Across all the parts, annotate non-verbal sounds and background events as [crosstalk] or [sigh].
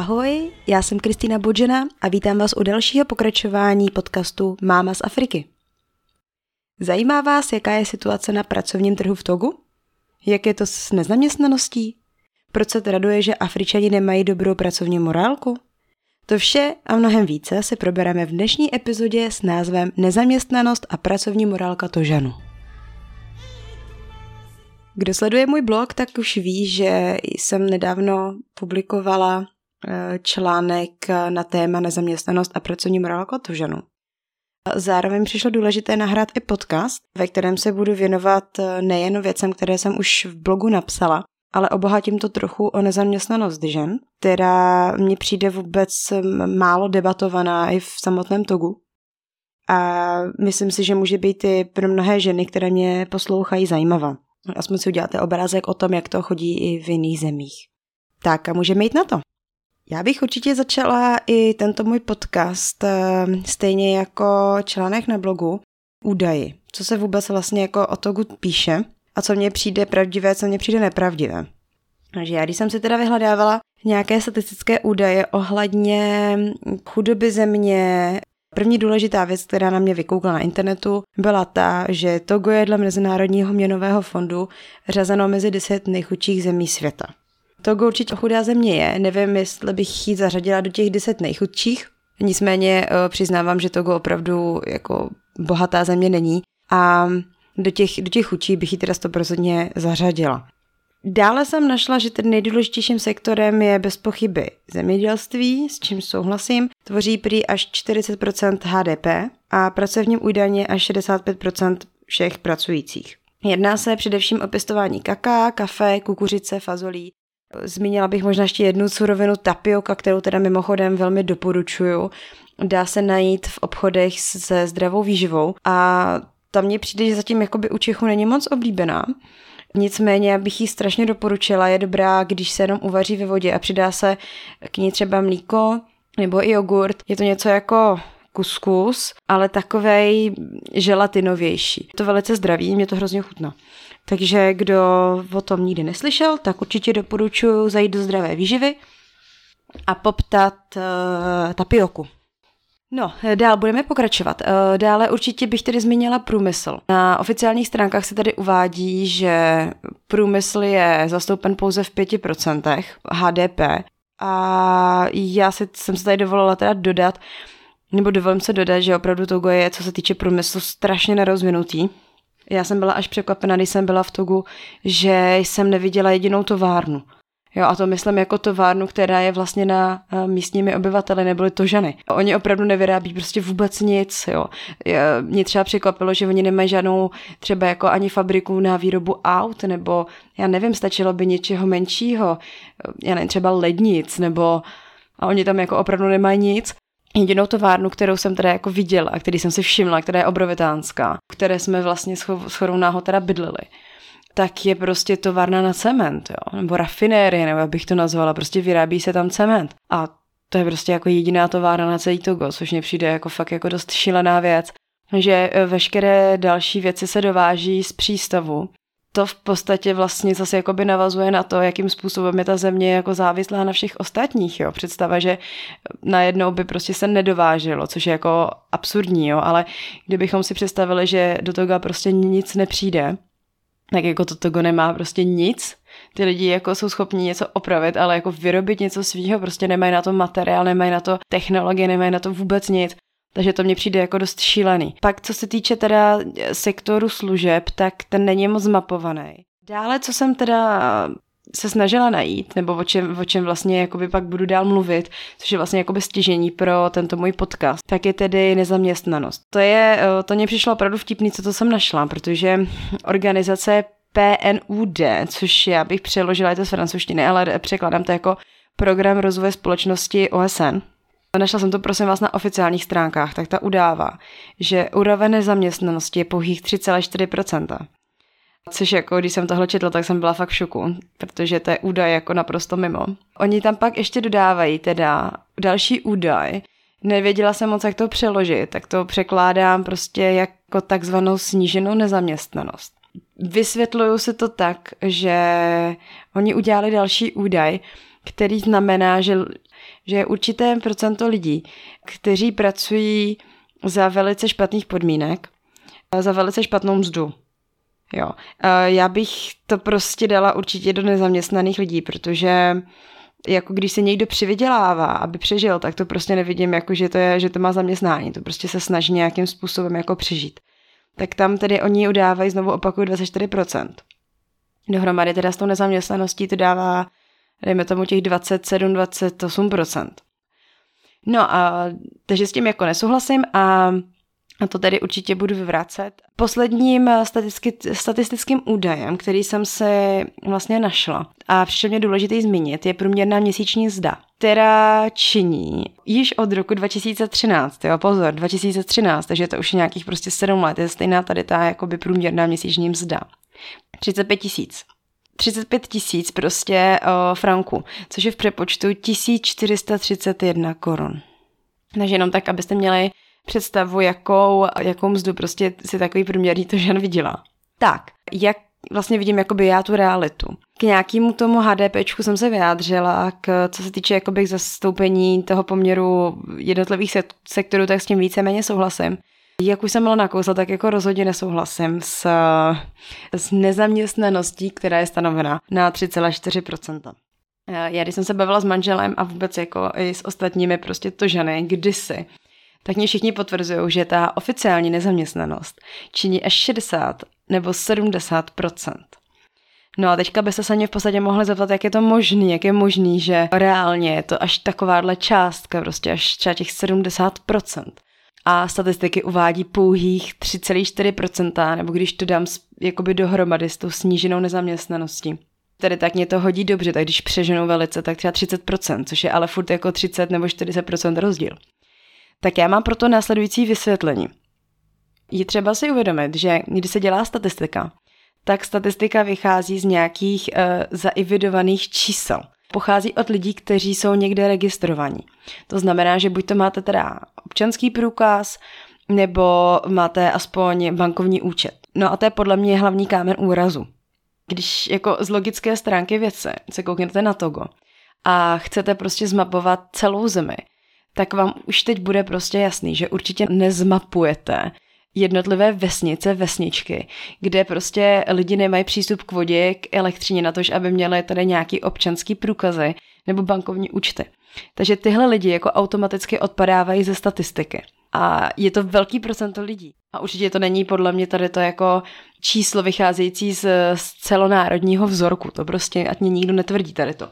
Ahoj, já jsem Kristýna Bodžena a vítám vás u dalšího pokračování podcastu Máma z Afriky. Zajímá vás, jaká je situace na pracovním trhu v Togu? Jak je to s nezaměstnaností? Proč se raduje, že Afričani nemají dobrou pracovní morálku? To vše a mnohem více se probereme v dnešní epizodě s názvem Nezaměstnanost a pracovní morálka Tožanu. Kdo sleduje můj blog, tak už ví, že jsem nedávno publikovala článek na téma nezaměstnanost a pracovní morálka Tožanu. Zároveň přišlo důležité nahrát i podcast, ve kterém se budu věnovat eh, nejen věcem, které jsem už v blogu napsala, ale obohatím to trochu o nezaměstnanost žen, která mně přijde vůbec málo debatovaná i v samotném Togu. A myslím si, že může být i pro mnohé ženy, které mě poslouchají, zajímavá. Aspoň si uděláte obrázek o tom, jak to chodí i v jiných zemích. Tak a můžeme jít na to. Já bych určitě začala i tento můj podcast, eh, stejně jako článek na blogu, údaji. Co se vůbec vlastně jako o Togu píše a co mně přijde pravdivé, co mně přijde nepravdivé. Takže já, když jsem si teda vyhledávala nějaké statistické údaje ohledně chudoby země, První důležitá věc, která na mě vykoukla na internetu, byla ta, že Togo je dle Mezinárodního měnového fondu řazeno mezi deset nejchudších zemí světa. Togo určitě chudá země je, nevím, jestli bych ji zařadila do těch deset nejchudších, nicméně eh, přiznávám, že Togo opravdu jako bohatá země není a do těch, do těch chudších bych ji teda stoprocentně zařadila. Dále jsem našla, že ten nejdůležitějším sektorem je bez pochyby zemědělství, s čím souhlasím, tvoří prý až 40% HDP a pracovním údajně až 65% všech pracujících. Jedná se především o pěstování kaká, kafe, kukuřice, fazolí. Zmínila bych možná ještě jednu surovinu tapioka, kterou teda mimochodem velmi doporučuju. Dá se najít v obchodech se zdravou výživou a tam mně přijde, že zatím jakoby u Čechu není moc oblíbená. Nicméně bych ji strašně doporučila, je dobrá, když se jenom uvaří ve vodě a přidá se k ní třeba mlíko nebo i jogurt. Je to něco jako kuskus, ale takovej želatinovější. Je to velice zdravý, mě to hrozně chutná. Takže kdo o tom nikdy neslyšel, tak určitě doporučuji zajít do zdravé výživy a poptat uh, tapioku. No, dál budeme pokračovat. Eh, dále určitě bych tedy zmínila průmysl. Na oficiálních stránkách se tady uvádí, že průmysl je zastoupen pouze v 5% HDP a já si, jsem se tady dovolila teda dodat, nebo dovolím se dodat, že opravdu Togo je, co se týče průmyslu, strašně nerozvinutý. Já jsem byla až překvapena, když jsem byla v Togu, že jsem neviděla jedinou továrnu. Jo, a to myslím jako továrnu, která je vlastně na eh, místními obyvateli, neboli tožany. Oni opravdu nevyrábí prostě vůbec nic, jo. Mě třeba překvapilo, že oni nemají žádnou třeba jako ani fabriku na výrobu aut, nebo já nevím, stačilo by něčeho menšího, já nevím, třeba lednic, nebo a oni tam jako opravdu nemají nic. Jedinou továrnu, kterou jsem teda jako viděla, který jsem si všimla, která je obrovitánská, které jsme vlastně s chorou náho teda bydleli, tak je prostě továrna na cement, jo? nebo rafinérie, nebo bych to nazvala, prostě vyrábí se tam cement. A to je prostě jako jediná továrna na celý Togo, což mě přijde jako fakt jako dost šílená věc. Že e, veškeré další věci se dováží z přístavu. To v podstatě vlastně zase jakoby navazuje na to, jakým způsobem je ta země jako závislá na všech ostatních. Jo. Představa, že najednou by prostě se nedováželo, což je jako absurdní, jo. ale kdybychom si představili, že do Toga prostě nic nepřijde, tak jako to Togo nemá prostě nic. Ty lidi jako jsou schopni něco opravit, ale jako vyrobit něco svýho, prostě nemají na to materiál, nemají na to technologie, nemají na to vůbec nic. Takže to mně přijde jako dost šílený. Pak co se týče teda sektoru služeb, tak ten není moc mapovaný. Dále, co jsem teda se snažila najít, nebo o čem, o čem vlastně jakoby pak budu dál mluvit, což je vlastně jakoby stěžení pro tento můj podcast, tak je tedy nezaměstnanost. To je, eh, to mě přišlo opravdu vtipný, co to jsem našla, protože organizace PNUD, což já bych přeložila, je to z francouzštiny, ale překladám to jako program rozvoje společnosti OSN. Našla jsem to prosím vás na oficiálních stránkách, tak ta udává, že úroveň nezaměstnanosti je pouhých 3,4%. Což jako, když jsem tohle četla, tak jsem byla fakt v šoku, protože to je údaj jako naprosto mimo. Oni tam pak ještě dodávají teda další údaj, nevěděla jsem moc, jak to přeložit, tak to překládám prostě jako takzvanou sníženou nezaměstnanost. Vysvětluju se to tak, že oni udělali další údaj, který znamená, že, že je určité procento lidí, kteří pracují za velice špatných podmínek, za velice špatnou mzdu. Jo. Já bych to prostě dala určitě do nezaměstnaných lidí, protože jako když se někdo přivydělává, aby přežil, tak to prostě nevidím jako, že to, je, že to má zaměstnání. To prostě se snaží nějakým způsobem jako přežít. Tak tam tedy oni udávají, znovu opakuju, 24%. Dohromady teda s tou nezaměstnaností to dává, dejme tomu těch 27-28%. No a takže s tím jako nesouhlasím a a to tedy určitě budu vyvracet. Posledním statistickým údajem, který jsem se vlastně našla a přišel mě důležitý zmínit, je průměrná měsíční zda, která činí již od roku 2013, jo, pozor, 2013, takže to už je nějakých prostě 7 let, je stejná tady ta jakoby průměrná měsíční mzda. 35 tisíc. 35 tisíc prostě o, franků, což je v přepočtu 1431 korun. Takže jenom tak, abyste měli představu, jakou, jakou mzdu prostě si takový průměrný to žen viděla. Tak, jak vlastně vidím jakoby já tu realitu. K nějakému tomu HDPčku jsem se vyjádřila, k, co se týče jakoby zastoupení toho poměru jednotlivých sektorů, tak s tím víceméně souhlasím. Jak už jsem byla nakousla, tak jako rozhodně nesouhlasím s, s nezaměstnaností, která je stanovena na 3,4%. Já když jsem se bavila s manželem a vůbec jako i s ostatními prostě to ženy kdysi, tak mě všichni potvrzují, že ta oficiální nezaměstnanost činí až 60 nebo 70% No a teďka byste se mě v podstatě mohli zeptat, jak je to možný, jak je možný, že reálně je to až takováhle částka, prostě až třeba těch 70%. A statistiky uvádí pouhých 3,4%, nebo když to dám jakoby dohromady s tou sníženou nezaměstnaností. Tedy tak mě to hodí dobře, tak když přeženou velice, tak třeba 30%, což je ale furt jako 30 nebo 40% rozdíl. Tak já mám proto následující vysvětlení. Je třeba si uvědomit, že když se dělá statistika, tak statistika vychází z nějakých uh, zaividovaných čísel. Pochází od lidí, kteří jsou někde registrovaní. To znamená, že buď to máte teda občanský průkaz, nebo máte aspoň bankovní účet. No a to je podle mě hlavní kámen úrazu. Když jako z logické stránky věce se kouknete na Togo a chcete prostě zmapovat celou zemi, tak vám už teď bude prostě jasný, že určitě nezmapujete jednotlivé vesnice, vesničky, kde prostě lidi nemají přístup k vodě, k elektřině na to, aby měli tady nějaký občanský průkazy nebo bankovní účty. Takže tyhle lidi jako automaticky odpadávají ze statistiky. A je to velký procento lidí. A určitě to není podle mě tady to jako číslo vycházející z, z celonárodního vzorku. To prostě, ať mě nikdo netvrdí tady to.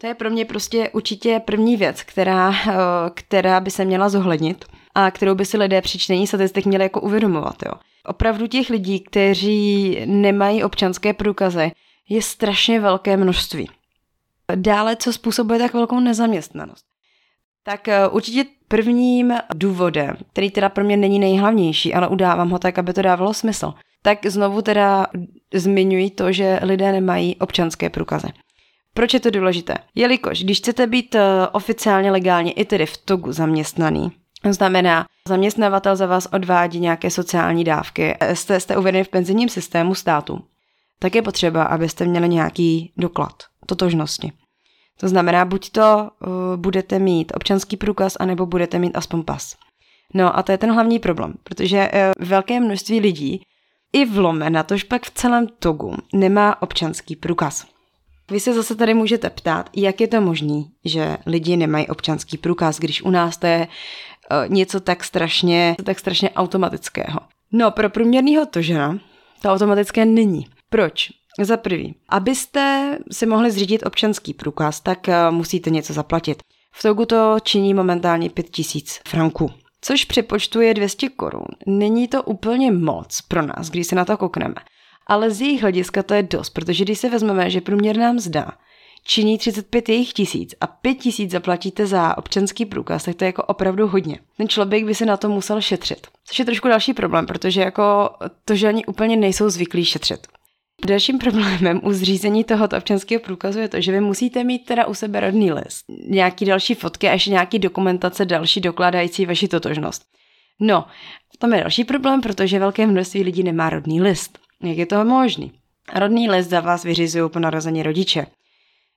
To je pro mě prostě určitě první věc, která, eh, která by se měla zohlednit a kterou by si lidé při čtení statistik měli jako uvědomovat. Jo. Opravdu těch lidí, kteří nemají občanské průkazy, je strašně velké množství. Dále, co způsobuje tak velkou nezaměstnanost? Tak eh, určitě prvním důvodem, který teda pro mě není nejhlavnější, ale udávám ho tak, aby to dávalo smysl, tak znovu teda zmiňuji to, že lidé nemají občanské průkazy. Proč je to důležité? Jelikož když chcete být uh, oficiálně legálně i tedy v Togu zaměstnaný, to znamená, zaměstnavatel za vás odvádí nějaké sociální dávky, jste, jste uvedeni v penzijním systému státu, tak je potřeba, abyste měli nějaký doklad totožnosti. To znamená, buď to uh, budete mít občanský průkaz, anebo budete mít aspoň pas. No a to je ten hlavní problém, protože uh, velké množství lidí i v Lome, na tož pak v celém Togu, nemá občanský průkaz. Vy se zase tady můžete ptát, jak je to možné, že lidi nemají občanský průkaz, když u nás to je něco tak strašně, tak strašně automatického. No, pro průměrného tožena to automatické není. Proč? Za prvý, abyste si mohli zřídit občanský průkaz, tak uh, musíte něco zaplatit. V Togu to činí momentálně 5000 franků, což při počtu je 200 korun. Není to úplně moc pro nás, když se na to koukneme ale z jejich hlediska to je dost, protože když se vezmeme, že průměrná mzda činí 35 jejich tisíc a 5 tisíc zaplatíte za občanský průkaz, tak to je jako opravdu hodně. Ten člověk by si na to musel šetřit. Což je trošku další problém, protože jako to, že ani úplně nejsou zvyklí šetřit. Dalším problémem u zřízení tohoto občanského průkazu je to, že vy musíte mít teda u sebe rodný list, nějaký další fotky a ještě nějaký dokumentace další dokládající vaši totožnost. No, v tom je další problém, protože velké množství lidí nemá rodný list. Jak je to možný? Rodný list za vás vyřizují po narození rodiče.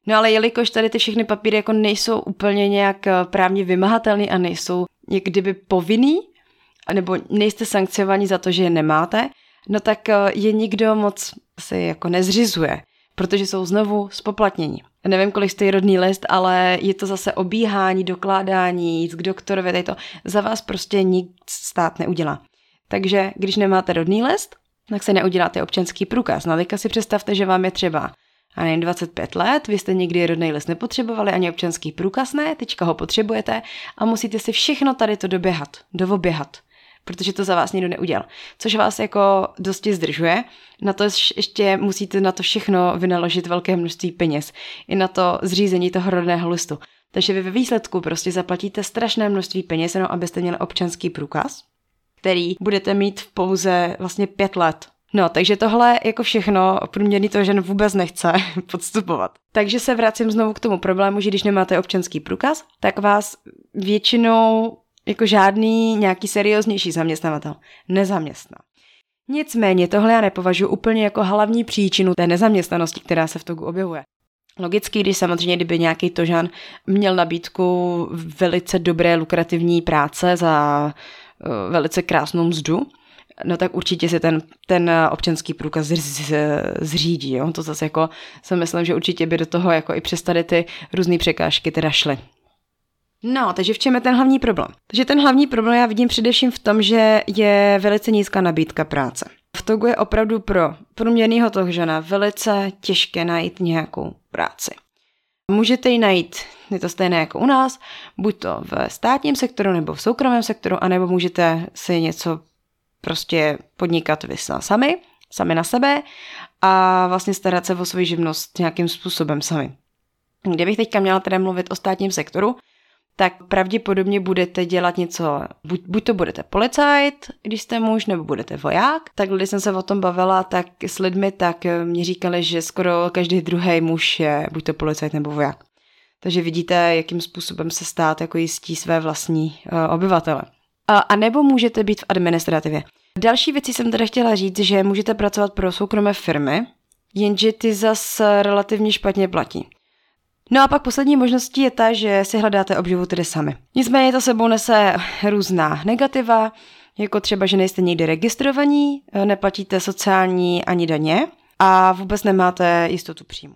No ale jelikož tady ty všechny papíry jako nejsou úplně nějak eh, právně vymahatelný a nejsou jak kdyby povinný, nebo nejste sankciovaní za to, že je nemáte, no tak eh, je nikdo moc se jako nezřizuje, protože jsou znovu spoplatnění. Nevím, kolik stojí rodný list, ale je to zase obíhání, dokládání, jít k doktorovi, tady to za vás prostě nic stát neudělá. Takže když nemáte rodný list, tak se neuděláte občanský průkaz. No teďka si představte, že vám je třeba a nejen 25 let, vy jste nikdy rodný list nepotřebovali, ani občanský průkaz ne, teďka ho potřebujete a musíte si všechno tady to doběhat, dovoběhat protože to za vás někdo neudělal. Což vás jako dosti zdržuje. Na to ještě musíte na to všechno vynaložit velké množství peněz. I na to zřízení toho rodného listu. Takže vy ve výsledku prostě zaplatíte strašné množství peněz, jenom abyste měli občanský průkaz, který budete mít v pouze vlastně pět let. No, takže tohle jako všechno průměrný to žen vůbec nechce [laughs] podstupovat. Takže se vracím znovu k tomu problému, že když nemáte občanský průkaz, tak vás většinou jako žádný nějaký serióznější zaměstnavatel nezaměstná. Nicméně tohle já nepovažuji úplně jako hlavní příčinu té nezaměstnanosti, která se v Togu objevuje. Logicky, když samozřejmě, kdyby nějaký Tožan měl nabídku velice dobré lukrativní práce za uh, velice krásnou mzdu, no tak určitě si ten, ten občanský průkaz zřídí. Jo? To zase jako si myslím, že určitě by do toho jako i přes tady ty různé překážky teda šly. No, takže v čem je ten hlavní problém? Takže ten hlavní problém já vidím především v tom, že je velice nízká nabídka práce. V Togu je opravdu pro průměrného žena velice těžké najít nějakou práci. Můžete ji najít, je to stejné jako u nás, buď to v státním sektoru nebo v soukromém sektoru, anebo můžete si něco prostě podnikat vy sami, sami na sebe a vlastně starat se o svou živnost nějakým způsobem sami. Kdybych teďka měla teda mluvit o státním sektoru, tak pravděpodobně budete dělat něco, buď, buď to budete policajt, když jste muž, nebo budete voják. Tak když jsem se o tom bavila tak s lidmi, tak mě říkali, že skoro každý druhý muž je buď to policajt nebo voják. Takže vidíte, jakým způsobem se stát jako jistí své vlastní uh, obyvatele. A, nebo můžete být v administrativě. Další věci jsem teda chtěla říct, že můžete pracovat pro soukromé firmy, jenže ty zas relativně špatně platí. No a pak poslední možností je ta, že si hledáte obživu tedy sami. Nicméně to sebou nese různá negativa, jako třeba, že nejste nikdy registrovaní, neplatíte sociální ani daně a vůbec nemáte jistotu příjmu.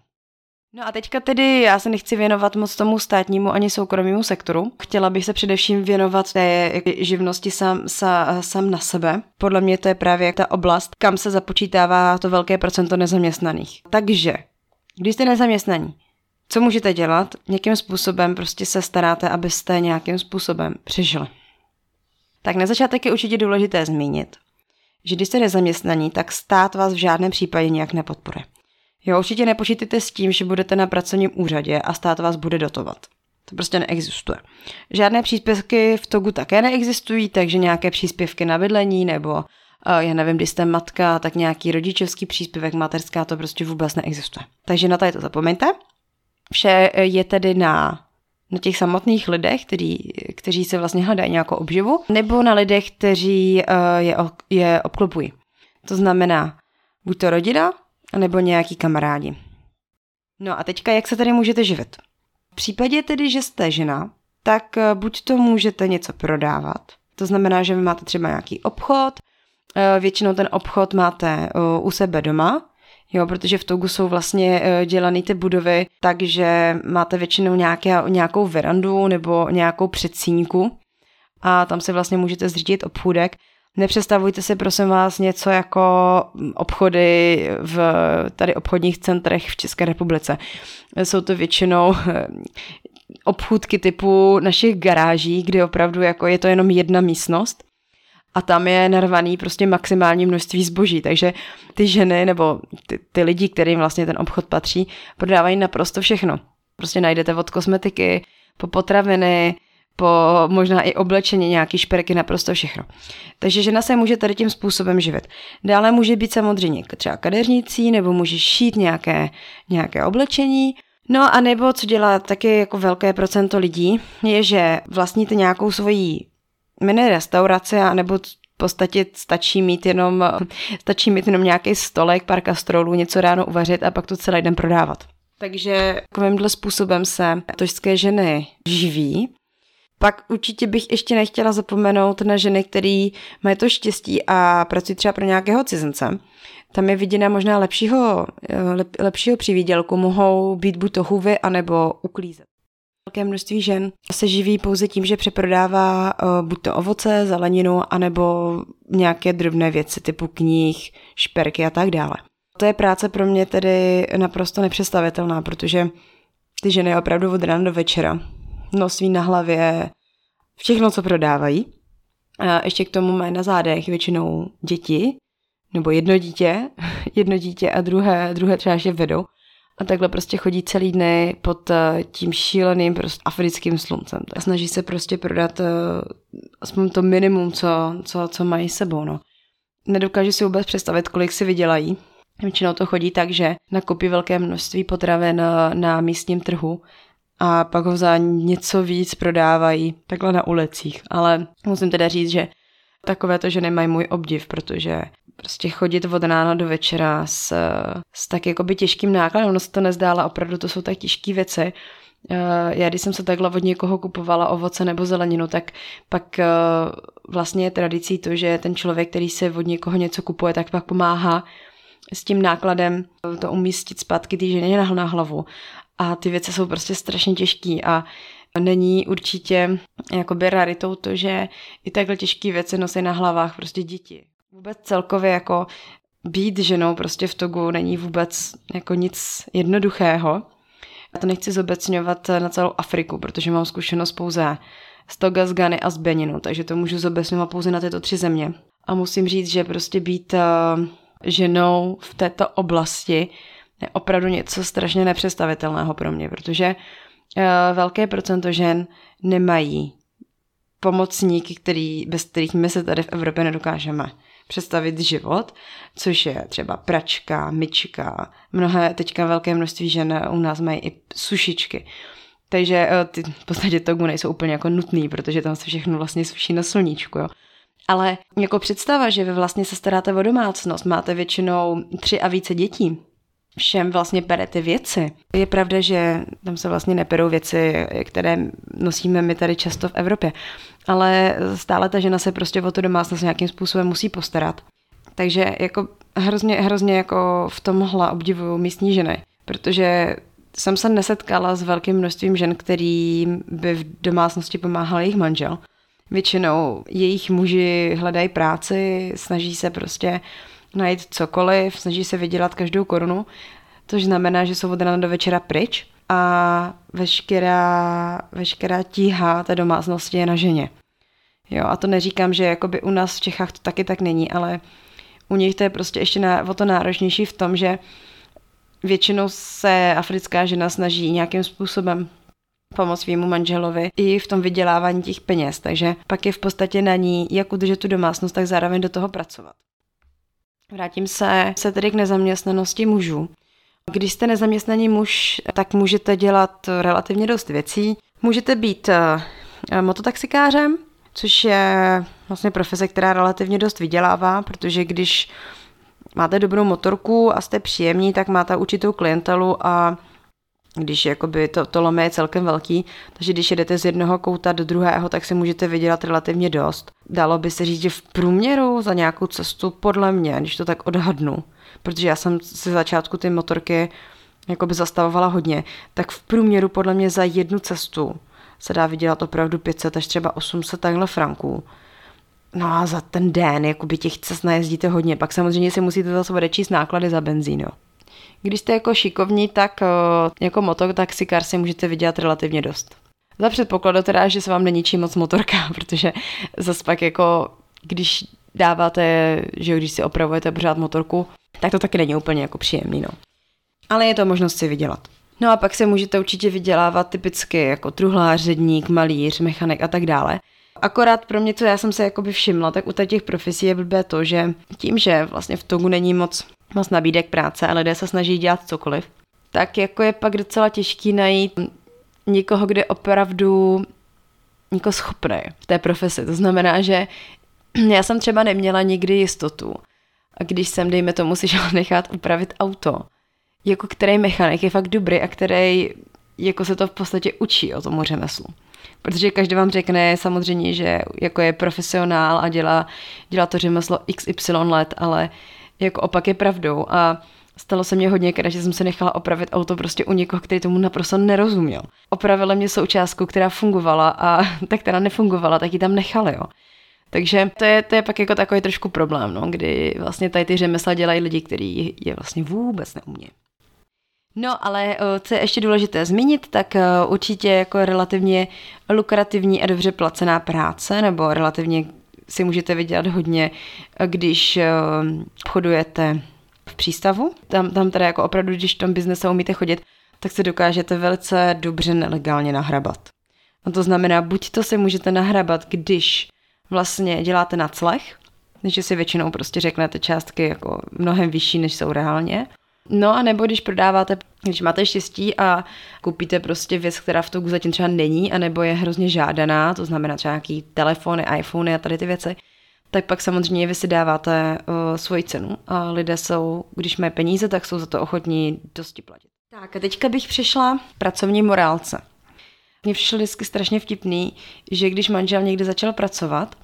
No a teďka tedy já se nechci věnovat moc tomu státnímu ani soukromému sektoru. Chtěla bych se především věnovat té živnosti sam, sa, sam na sebe. Podle mě to je právě ta oblast, kam se započítává to velké procento nezaměstnaných. Takže, když jste nezaměstnaní, co můžete dělat? Nějakým způsobem prostě se staráte, abyste nějakým způsobem přežili. Tak na začátek je určitě důležité zmínit, že když jste nezaměstnaní, tak stát vás v žádném případě nějak nepodporuje. Jo, určitě nepočítejte s tím, že budete na pracovním úřadě a stát vás bude dotovat. To prostě neexistuje. Žádné příspěvky v Togu také neexistují, takže nějaké příspěvky na bydlení nebo eh, já nevím, když jste matka, tak nějaký rodičovský příspěvek materská, to prostě vůbec neexistuje. Takže na to to zapomeňte. Vše eh, je tedy na na těch samotných lidech, který, kteří se vlastně hledají nějakou obživu, nebo na lidech, kteří uh, je, je obklopují. To znamená buď to rodina, nebo nějaký kamarádi. No a teďka, jak se tady můžete živit? V případě tedy, že jste žena, tak eh, buď to můžete něco prodávat, to znamená, že vy máte třeba nějaký obchod, většinou ten obchod máte u sebe doma, Jo, protože v Togu jsou vlastně eh, dělané ty budovy takže máte většinou nějaké, nějakou verandu nebo nějakou předsínku a tam si vlastně můžete zřídit obchůdek. Nepředstavujte si prosím vás něco jako obchody v tady obchodních centrech v České republice. Jsou to většinou eh, obchůdky typu našich garáží, kde opravdu jako je to jenom jedna místnost a tam je narvaný prostě maximální množství zboží, takže ty ženy nebo ty, ty lidi, kterým vlastně ten obchod patří, prodávají naprosto všechno. Prostě najdete od kosmetiky, po potraviny, po možná i oblečení, nějaký šperky, naprosto všechno. Takže žena se může tady tím způsobem živit. Dále může být samozřejmě třeba kadeřnicí, nebo může šít nějaké, nějaké oblečení, No a nebo co dělá taky jako velké procento lidí, je, že vlastníte nějakou svoji mini restaurace, nebo v podstatě stačí mít jenom, [laughs] stačí mít jenom nějaký stolek, pár kastrolů, něco ráno uvařit a pak to celý den prodávat. Takže takovýmhle způsobem se tožské ženy živí. Pak určitě bych ještě nechtěla zapomenout na ženy, které mají to štěstí a pracují třeba pro nějakého cizince. Tam je viděna možná lepšího, lep, lepšího přivídělku. Mohou být buď to huvy, anebo uklízet. Velké množství žen se živí pouze tím, že přeprodává uh, buď to ovoce, zeleninu, anebo nějaké drobné věci typu knih, šperky a tak dále. To je práce pro mě tedy naprosto nepředstavitelná, protože ty ženy opravdu od rána do večera nosí na hlavě všechno, co prodávají. A ještě k tomu mají na zádech většinou děti, nebo jedno dítě, [laughs] jedno dítě a druhé, druhé třeba ještě vedou. A takhle prostě chodí celý dny pod eh, tím šíleným prostě africkým sluncem. A snaží se prostě prodat eh, aspoň to minimum, co, co, co mají sebou. No. Nedokážu si vůbec představit, kolik si vydělají. Většinou to chodí tak, že nakupí velké množství potravin na, na místním trhu a pak ho za něco víc prodávají takhle na ulicích. Ale musím teda říct, že takové to, že nemají můj obdiv, protože prostě chodit od rána do večera s, s tak jakoby těžkým nákladem, ono se to nezdála, opravdu to jsou tak těžké věci. Eh, já když jsem se takhle od někoho kupovala ovoce nebo zeleninu, tak pak eh, vlastně je tradicí to, že ten člověk, který se od někoho něco kupuje, tak pak pomáhá s tím nákladem to umístit zpátky té ženě na hlavu. A ty věci jsou prostě strašně těžký a není určitě jakoby raritou to, že i takhle těžké věci nosí na hlavách prostě děti. Vůbec celkově jako být ženou prostě v Togu není vůbec jako nic jednoduchého. Já to nechci zobecňovat na celou Afriku, protože mám zkušenost pouze z Toga, z Gany a z Beninu, takže to můžu zobecňovat pouze na tyto tři země. A musím říct, že prostě být eh, ženou v této oblasti je opravdu něco strašně nepředstavitelného pro mě, protože eh, velké procento žen nemají pomocníky, který, bez kterých my se tady v Evropě nedokážeme představit život, což je třeba pračka, myčka, mnohé teďka velké množství žen u nás mají i sušičky. Takže eh, ty v podstatě togu nejsou úplně jako nutný, protože tam se všechno vlastně suší na sluníčku, jo. Ale jako představa, že vy vlastně se staráte o domácnost, máte většinou tři a více dětí, všem vlastně perete věci. Je pravda, že tam se vlastně neperou věci, které nosíme my tady často v Evropě, ale stále ta žena se prostě o to domácnost nějakým způsobem musí postarat. Takže jako hrozně, hrozně jako v tomhle obdivuju místní ženy, protože jsem se nesetkala s velkým množstvím žen, který by v domácnosti pomáhal jejich manžel. Většinou jejich muži hledají práci, snaží se prostě najít cokoliv, snaží se vydělat každou korunu, což znamená, že jsou od rána do večera pryč a veškerá, veškerá tíha té domácnosti je na ženě. Jo, a to neříkám, že jakoby u nás v Čechách to taky tak není, ale u nich to je prostě ještě na, o to náročnější v tom, že většinou se africká žena snaží nějakým způsobem pomoct svýmu manželovi i v tom vydělávání těch peněz, takže pak je v podstatě na ní, jak udržet tu domácnost, tak zároveň do toho pracovat. Vrátím se, se tedy k nezaměstnanosti mužů. Když jste nezaměstnaný muž, tak můžete dělat relativně dost věcí. Můžete být eh, mototaxikářem, což je vlastně profese, která relativně dost vydělává, protože když máte dobrou motorku a jste příjemní, tak máte určitou klientelu a když jakoby to, to lomé je celkem velký, takže když jedete z jednoho kouta do druhého, tak si můžete vydělat relativně dost. Dalo by se říct, že v průměru za nějakou cestu, podle mě, když to tak odhadnu, protože já jsem se začátku ty motorky jakoby zastavovala hodně, tak v průměru podle mě za jednu cestu se dá vydělat opravdu 500 až třeba 800 takhle franků. No a za ten den, jakoby těch cest najezdíte hodně, pak samozřejmě si musíte zase odečíst náklady za benzín, jo. Když jste jako šikovní, tak eh, jako mototaxikár si můžete vydělat relativně dost. Za předpokladu teda, že se vám neničí moc motorka, [laughs] protože zase pak jako, když dáváte, že když si opravujete pořád motorku, tak to taky není úplně jako příjemný, no. Ale je to možnost si vydělat. No a pak se můžete určitě vydělávat typicky jako truhlář, ředník, malíř, mechanik a tak dále. Akorát pro mě, co já jsem se jakoby všimla, tak u těch profesí je blbé to, že tím, že vlastně v Togu není moc, moc nabídek práce a lidé se snaží dělat cokoliv, tak jako je pak docela těžký najít někoho, kde opravdu jako schopný v té profesi. To znamená, že [clears throat] já jsem třeba neměla nikdy jistotu. A když jsem, dejme tomu, si šla nechat upravit auto, jako který mechanik je fakt dobrý a který jako se to v podstatě učí o tomu řemeslu. Protože každý vám řekne samozřejmě, že jako je profesionál a dělá, dělá to řemeslo XY let, ale jako opak je pravdou a Stalo se mě hodně, že jsem se nechala opravit auto prostě u někoho, který tomu naprosto nerozuměl. Opravila mě součástku, která fungovala a [laughs] ta, která nefungovala, tak ji tam nechali, jo. Takže to je, to je pak jako takový trošku problém, no, kdy vlastně tady ty řemesla dělají lidi, kteří je vlastně vůbec neumějí. No, ale eh, co je ještě důležité zmínit, tak eh, určitě jako relativně lukrativní a dobře placená práce, nebo relativně si můžete vydělat hodně, eh, když obchodujete v přístavu. Tam, tam teda jako opravdu, když v tom biznese umíte chodit, tak se dokážete velice dobře nelegálně nahrabat. A to znamená, buď to si můžete nahrabat, když vlastně děláte na clech, že si většinou prostě řeknete částky jako mnohem vyšší, než jsou reálně, No a nebo když prodáváte, když máte štěstí a koupíte prostě věc, která v tomu zatím třeba není, anebo je hrozně žádaná, to znamená třeba nějaký telefony, iPhony a tady ty věci, tak pak samozřejmě vy si dáváte uh, svoji cenu a lidé jsou, když mají peníze, tak jsou za to ochotní dosti platit. Tak a teďka bych přišla pracovní morálce. Mně přišlo vždycky strašně vtipný, že když manžel někde začal pracovat,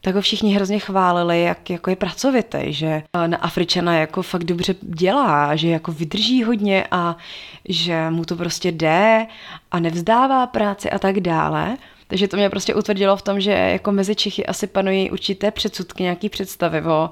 tak ho všichni hrozně chválili, jak jako je pracovitý, že na Afričana jako fakt dobře dělá, že jako vydrží hodně a že mu to prostě jde a nevzdává práci a tak dále. Takže to mě prostě utvrdilo v tom, že jako mezi Čechy asi panují určité předsudky, nějaký představy o,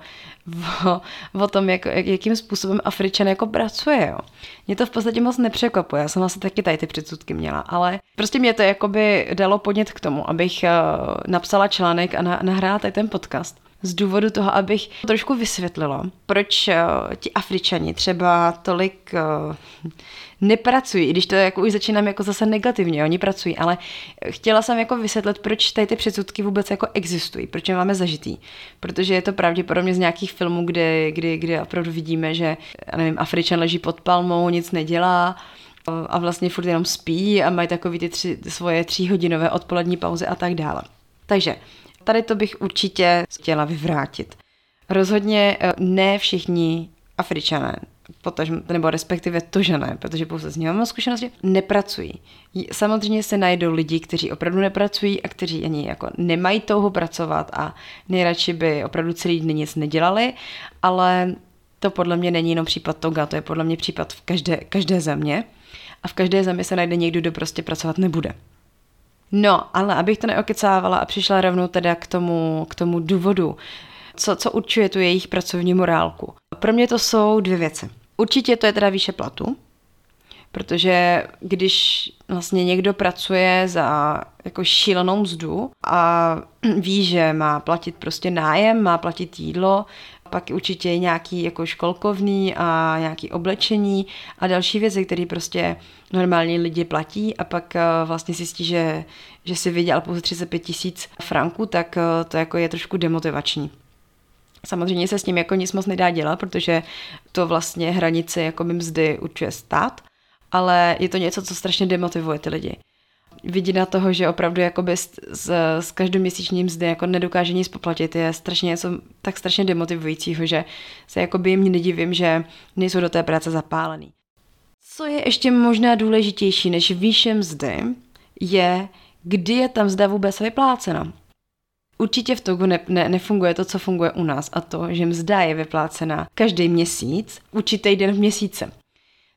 o, o tom, jak, jak, jakým způsobem Afričan jako pracuje. Jo. Mě to v podstatě moc nepřekvapuje, já jsem asi taky tady ty předsudky měla, ale prostě mě to jakoby dalo podnět k tomu, abych uh, napsala článek a na, nahrála tady ten podcast z důvodu toho, abych trošku vysvětlila, proč uh, ti Afričani třeba tolik uh, nepracují, i když to jako už začínám jako zase negativně, oni pracují, ale chtěla jsem jako vysvětlit, proč tady ty předsudky vůbec jako existují, proč je máme zažitý. Protože je to pravděpodobně z nějakých filmů, kde, kdy, kdy opravdu vidíme, že, nevím, Afričan leží pod palmou, nic nedělá, a vlastně furt jenom spí a mají takový ty tři, svoje tříhodinové odpolední pauzy a tak dále. Takže tady to bych určitě chtěla vyvrátit. Rozhodně eh, ne všichni Afričané potaž, nebo respektive to, že ne, protože pouze z něho mám zkušenosti, nepracují. Samozřejmě se najdou lidi, kteří opravdu nepracují a kteří ani jako nemají touhu pracovat a nejradši by opravdu celý den nic nedělali, ale to podle mě není jenom případ Toga, to je podle mě případ v každé, každé země a v každé zemi se najde někdo, kdo prostě pracovat nebude. No, ale abych to neokecávala a přišla rovnou teda k tomu, k tomu důvodu, co, co určuje tu jejich pracovní morálku. Pro mě to jsou dvě věci. Určitě to je teda výše platu, protože když vlastně někdo pracuje za jako šílenou mzdu a [clears throat] ví, že má platit prostě nájem, má platit jídlo, pak určitě nějaký jako školkovný a nějaký oblečení a další věci, které prostě normální lidi platí a pak eh, vlastně zjistí, že, že si vydělal pouze 35 tisíc franků, tak eh, to jako je trošku demotivační. Samozřejmě se s tím jako nic moc nedá dělat, protože to vlastně hranice jako mzdy určuje stát, ale je to něco, co strašně demotivuje ty lidi. Vidina toho, že opravdu jakoby z, z, z každoměsíční mzdy jako nedokáže nic poplatit, je strašně něco tak strašně demotivujícího, že se jakoby jim nedivím, že nejsou do té práce zapálený. Co je ještě možná důležitější než výše mzdy, je, kdy je ta mzda vůbec vyplácena. Určitě v Togu ne, ne, nefunguje to, co funguje u nás, a to, že mzda je vyplácena každý měsíc, určitý den v měsíce.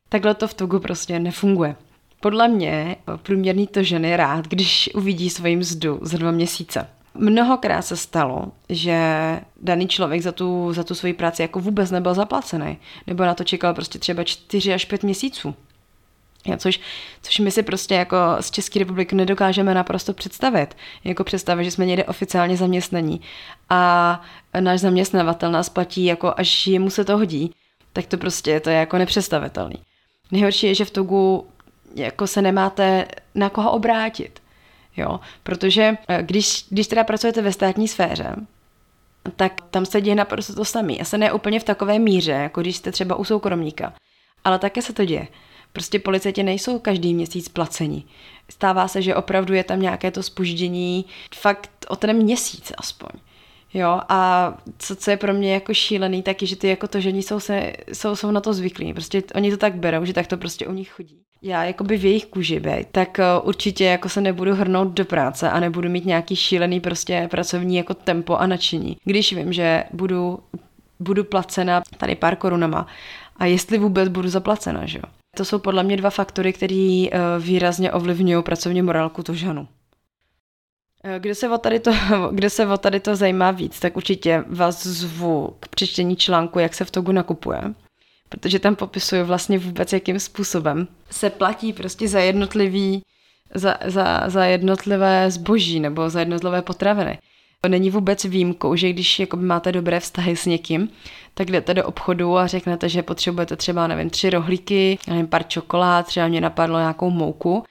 Takhle to v Togu prostě nefunguje. Podle mě průměrný to ženy rád, když uvidí svoji mzdu za dva měsíce. Mnohokrát se stalo, že daný člověk za tu, za tu svoji práci jako vůbec nebyl zaplacený, nebo na to čekal prostě třeba 4 až 5 měsíců. Což, což my si prostě jako z České republiky nedokážeme naprosto představit. Jako představit, že jsme někde oficiálně zaměstnaní a náš zaměstnavatel nás platí jako až jemu se to hodí, tak to prostě to je jako nepředstavitelný. Nejhorší je, že v Togu jako se nemáte na koho obrátit. Jo? Protože eh, když, když teda pracujete ve státní sféře, tak tam se děje naprosto to samé. A se ne úplně v takové míře, jako když jste třeba u soukromníka. Ale také se to děje. Prostě policajti nejsou každý měsíc placeni. Stává se, že opravdu je tam nějaké to spoždění fakt o ten měsíc aspoň. Jo, a co, co je pro mě jako šílený, tak je, že ty jako to žení jsou, se, jsou, jsou na to zvyklí. Prostě oni to tak berou, že tak to prostě u nich chodí. Já jakoby v jejich kůži bej, tak uh, určitě jako se nebudu hrnout do práce a nebudu mít nějaký šílený prostě pracovní jako tempo a nadšení. Když vím, že budu, budu placena tady pár korunama a jestli vůbec budu zaplacena, že jo. To jsou podle mě dva faktory, které uh, výrazně ovlivňují pracovní morálku tu ženu. Eh, kde se, o tady to, [laughs] kde se o tady to zajímá víc, tak určitě vás zvu k přečtení článku, jak se v Togu nakupuje, protože tam popisuju vlastně vůbec, jakým způsobem se platí prostě za jednotlivý, za, za, za jednotlivé zboží nebo za jednotlivé potraviny. To není vůbec výjimkou, že když jako máte dobré vztahy s někým, tak jdete do obchodu a řeknete, že potřebujete třeba, nevím, tři rohlíky, nevím, pár čokolád, třeba mě napadlo nějakou mouku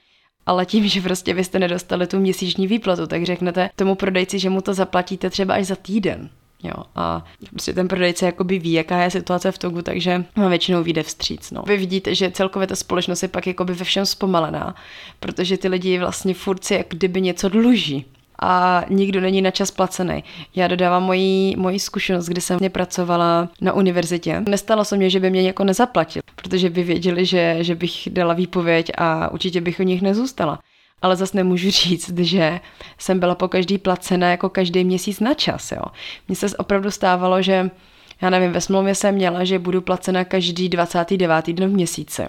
ale tím, že prostě vy jste nedostali tu měsíční výplatu, tak řeknete tomu prodejci, že mu to zaplatíte třeba až za týden. Jo, a prostě ten prodejce jakoby ví, jaká je situace v Togu, takže většinou vyjde vstříc. No. Vy vidíte, že celkově ta společnost je pak jakoby ve všem zpomalená, protože ty lidi vlastně furt si jak kdyby něco dluží a nikdo není na čas placený. Já dodávám moji, moji zkušenost, kdy jsem mě pracovala na univerzitě. Nestalo se mě, že by mě jako nezaplatil, protože by věděli, že, že bych dala výpověď a určitě bych o nich nezůstala. Ale zase nemůžu [laughs] říct, že jsem byla po každý placena jako každý měsíc na čas. Jo. Mně se opravdu stávalo, že já nevím, ve smlouvě jsem měla, že budu placena každý 29. den v měsíci.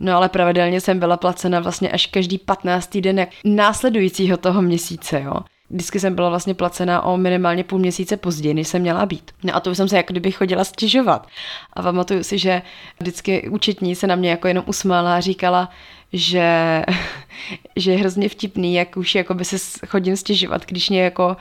No ale pravidelně jsem byla placena vlastně až každý 15. den následujícího toho měsíce, jo. Vždycky jsem byla vlastně placena o minimálně půl měsíce později, než jsem měla být. No a to už jsem se jako kdyby chodila stěžovat. A pamatuju si, že vždycky účetní se na mě jako jenom usmála a říkala, že, [laughs] že je hrozně vtipný, jak už jako by se chodím stěžovat, když mě jako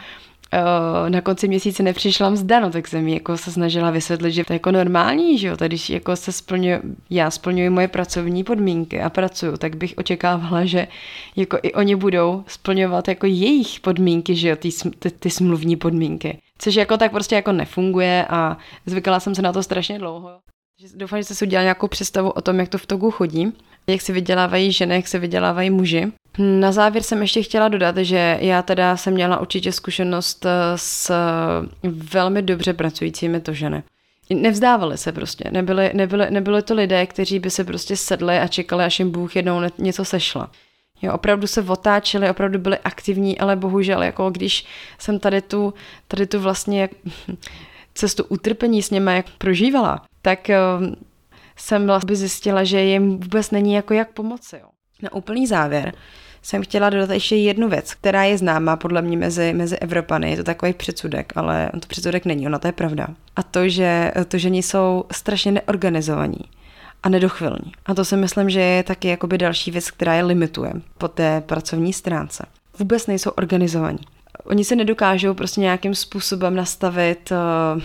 na konci měsíce nepřišla mzda, no tak jsem jí jako se snažila vysvětlit, že to je jako normální, že jo, tady jako se splňuji, já splňuji moje pracovní podmínky a pracuju, tak bych očekávala, že jako i oni budou splňovat jako jejich podmínky, že jo, ty, ty, ty smluvní podmínky. Což jako tak prostě jako nefunguje a zvykala jsem se na to strašně dlouho. Doufám, že jste si udělali nějakou představu o tom, jak to v Togu chodí, jak se vydělávají ženy, jak se vydělávají muži. Na závěr jsem ještě chtěla dodat, že já teda jsem měla určitě zkušenost eh, s velmi dobře pracujícími to ženy. Nevzdávali se prostě, nebyly, nebyly, nebyly to lidé, kteří by se prostě sedli a čekali, až jim Bůh jednou něco sešla. Jo, opravdu se otáčeli, opravdu byli aktivní, ale bohužel, jako když jsem tady tu, tady tu vlastně [laughs] cestu utrpení s něma jak prožívala, tak eh, jsem vlastně zjistila, že jim vůbec není jako jak pomoci. Jo. Na úplný závěr jsem chtěla dodat ještě jednu věc, která je známá podle mě mezi, mezi Evropany. Je to takový předsudek, ale on to předsudek není, ona to je pravda. A to, že to ženi jsou strašně neorganizovaní a nedochvilní. A to si myslím, že je taky jakoby další věc, která je limituje po té pracovní stránce. Vůbec nejsou organizovaní. Oni se nedokážou prostě nějakým způsobem nastavit uh,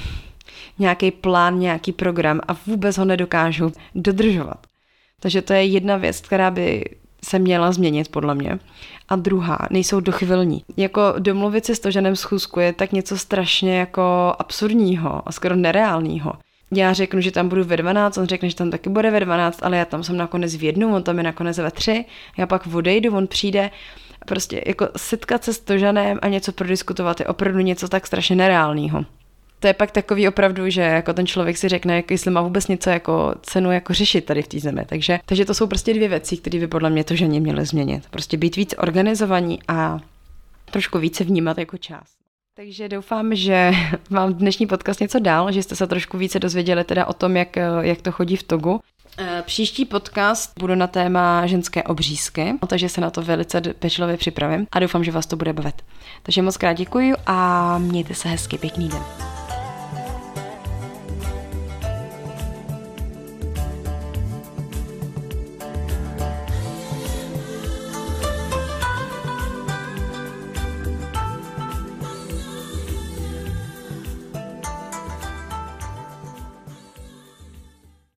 nějaký plán, nějaký program a vůbec ho nedokážou dodržovat. Takže to je jedna věc, která by se měla změnit podle mě. A druhá, nejsou dochvilní. Jako domluvit si s Toženem schůzku je tak něco strašně jako absurdního a skoro nereálního. Já řeknu, že tam budu ve 12, on řekne, že tam taky bude ve 12, ale já tam jsem nakonec v jednu, on tam je nakonec ve tři, já pak odejdu, on přijde. Prostě jako setkat se s Tožanem a něco prodiskutovat je opravdu něco tak strašně nereálního to je pak takový opravdu, že jako ten člověk si řekne, jestli má vůbec něco jako cenu jako řešit tady v té zemi. Takže, takže to jsou prostě dvě věci, které by podle mě to ženě měly změnit. Prostě být víc organizovaní a trošku více vnímat jako část. Takže doufám, že [laughs] vám dnešní podcast něco dál, že jste se trošku více dozvěděli teda o tom, jak, jak to chodí v Togu. Eh, příští podcast budu na téma ženské obřízky, takže se na to velice pečlivě připravím a doufám, že vás to bude bavit. Takže moc krát děkuji a mějte se hezky, pěkný den.